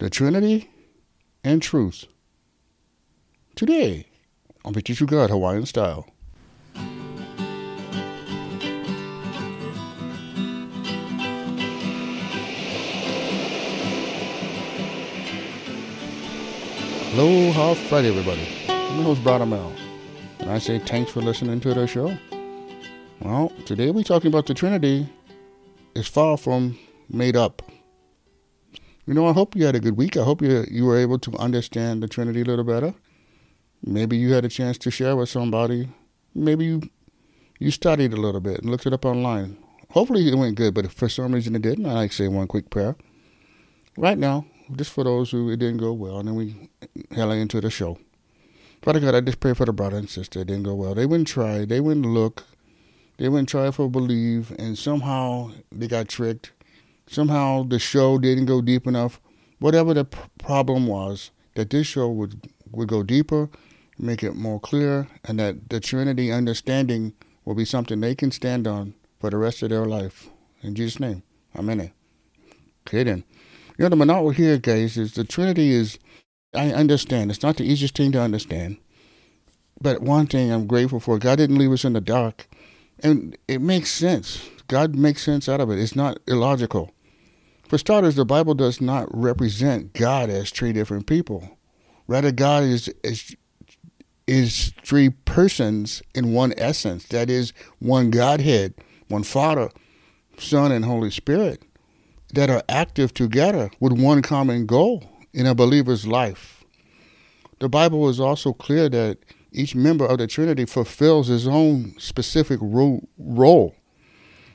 the Trinity and truth. Today, on Victory True God Hawaiian style. Aloha Friday, everybody. I'm your host, Brother Mel. And I say thanks for listening to the show. Well, today we're talking about the Trinity. It's far from made up. You know, I hope you had a good week. I hope you you were able to understand the Trinity a little better. Maybe you had a chance to share with somebody. Maybe you you studied a little bit and looked it up online. Hopefully it went good, but if for some reason it didn't, I'd like to say one quick prayer. Right now, just for those who it didn't go well, and then we hella into the show. Father God, I just pray for the brother and sister. It didn't go well. They wouldn't try. They wouldn't look. They wouldn't try for believe, and somehow they got tricked. Somehow the show didn't go deep enough. Whatever the problem was, that this show would would go deeper, make it more clear, and that the Trinity understanding will be something they can stand on for the rest of their life. In Jesus' name, Amen. Then. You know, the monotony here, guys, is the Trinity is, I understand, it's not the easiest thing to understand. But one thing I'm grateful for, God didn't leave us in the dark. And it makes sense. God makes sense out of it. It's not illogical. For starters, the Bible does not represent God as three different people. Rather, God is, is, is three persons in one essence. That is, one Godhead, one Father, Son, and Holy Spirit that are active together with one common goal in a believer's life. The Bible is also clear that each member of the Trinity fulfills his own specific ro- role.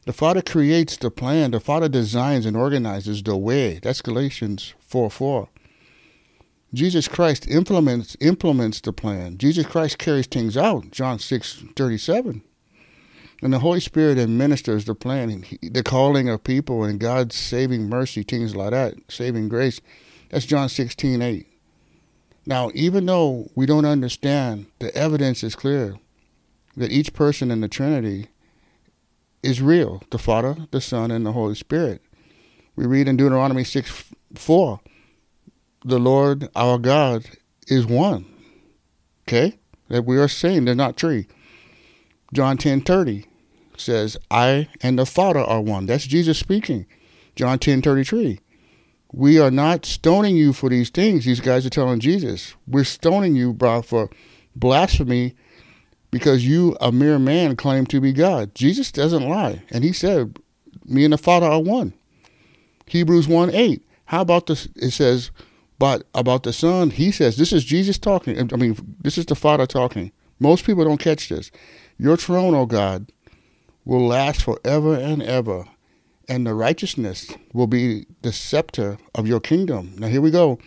The Father creates the plan, the Father designs and organizes the way. That's Galatians 4 4. Jesus Christ implements implements the plan. Jesus Christ carries things out. John 6 37. And the Holy Spirit administers the plan, the calling of people, and God's saving mercy, things like that, saving grace. That's John 16, 8. Now, even though we don't understand, the evidence is clear that each person in the Trinity is real the Father, the Son, and the Holy Spirit. We read in Deuteronomy 6 4, the Lord our God is one. Okay? That we are saying they're not three. John 10 30 says, I and the Father are one. That's Jesus speaking. John 10 33. We are not stoning you for these things. These guys are telling Jesus, We're stoning you, bro, for blasphemy because you, a mere man, claim to be God. Jesus doesn't lie. And he said, Me and the Father are one. Hebrews 1 8. How about this? It says, but about the Son, he says, This is Jesus talking. I mean, this is the Father talking. Most people don't catch this. Your throne, O God, will last forever and ever, and the righteousness will be the scepter of your kingdom. Now, here we go.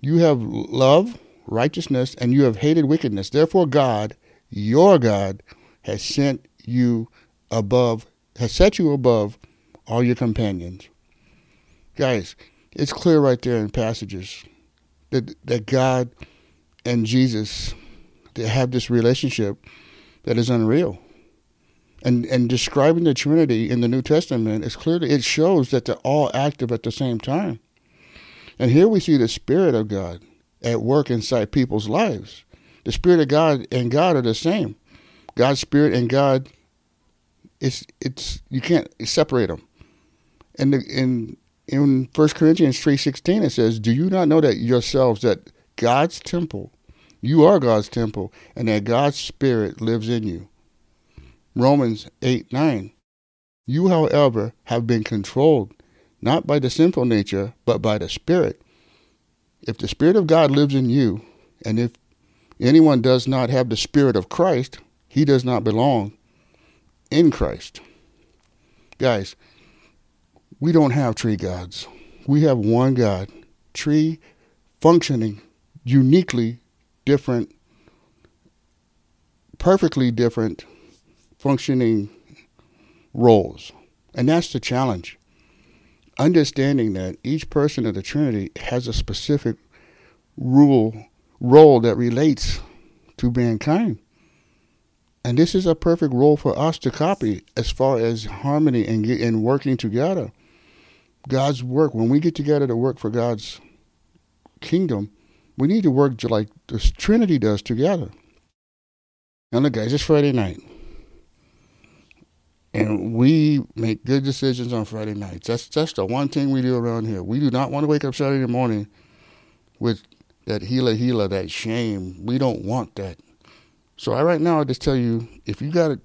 You have love, righteousness, and you have hated wickedness. Therefore, God, your God, has sent you above, has set you above all your companions. Guys, it's clear right there in passages that, that God and Jesus they have this relationship that is unreal. And and describing the Trinity in the New Testament is clearly it shows that they're all active at the same time. And here we see the Spirit of God at work inside people's lives. The Spirit of God and God are the same. God's Spirit and God, it's it's you can't separate them. And the, in in 1 Corinthians 3:16 it says, "Do you not know that yourselves that God's temple, you are God's temple, and that God's spirit lives in you?" Romans 8 9. You, however, have been controlled not by the sinful nature, but by the Spirit. If the Spirit of God lives in you, and if anyone does not have the Spirit of Christ, he does not belong in Christ. Guys, we don't have three gods. We have one God, three functioning uniquely different, perfectly different functioning roles. And that's the challenge. Understanding that each person of the Trinity has a specific rule role that relates to mankind. And this is a perfect role for us to copy as far as harmony and, and working together. God's work, when we get together to work for God's kingdom, we need to work like the Trinity does together. And look, guys, it's Friday night. And we make good decisions on Friday nights. That's that's the one thing we do around here. We do not want to wake up Saturday morning with that healer healer, that shame. We don't want that. So I right now I just tell you, if you got it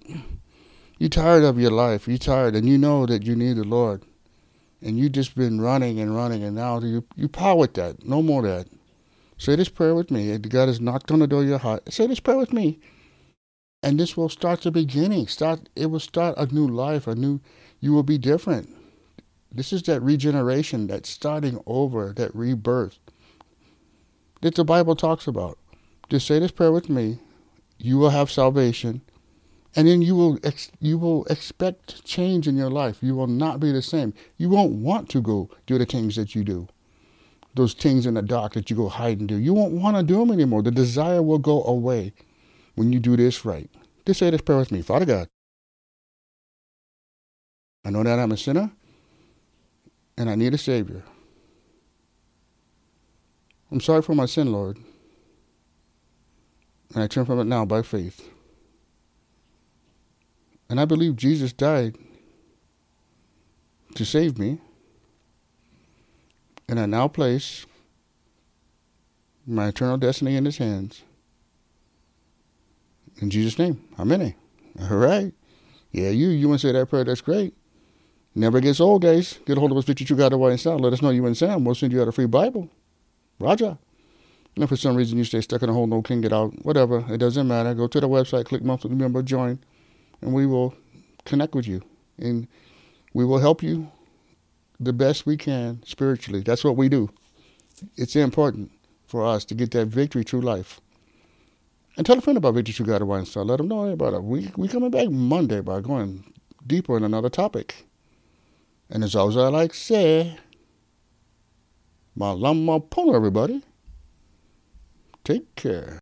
you tired of your life, you tired and you know that you need the Lord. And you just been running and running and now you you power with that. No more that. Say this prayer with me. God has knocked on the door of your heart. Say this prayer with me and this will start the beginning. Start it will start a new life, a new you will be different. This is that regeneration, that starting over, that rebirth that the Bible talks about. Just say this prayer with me. You will have salvation, and then you will ex- you will expect change in your life. You will not be the same. You won't want to go do the things that you do, those things in the dark that you go hide and do. You won't want to do them anymore. The desire will go away when you do this right. Just say this prayer with me. Father God, I know that I'm a sinner and I need a Savior. I'm sorry for my sin, Lord. And I turn from it now by faith. And I believe Jesus died to save me. And I now place my eternal destiny in his hands. In Jesus' name, amen. All right. Yeah, you you want to say that prayer? That's great. Never gets old, guys. Get a hold of us, Victory True God, Hawaiian Style. Let us know you and Sam. We'll send you out a free Bible. Roger. And if for some reason you stay stuck in a hole, no can get out, whatever, it doesn't matter. Go to the website, click monthly member, join, and we will connect with you. And we will help you the best we can spiritually. That's what we do. It's important for us to get that victory through life. And tell a friend about Victory True God Hawaiian Style. Let them know about it. We we coming back Monday by going deeper in another topic. And as always I like to say, Malama Pono, everybody. Take care.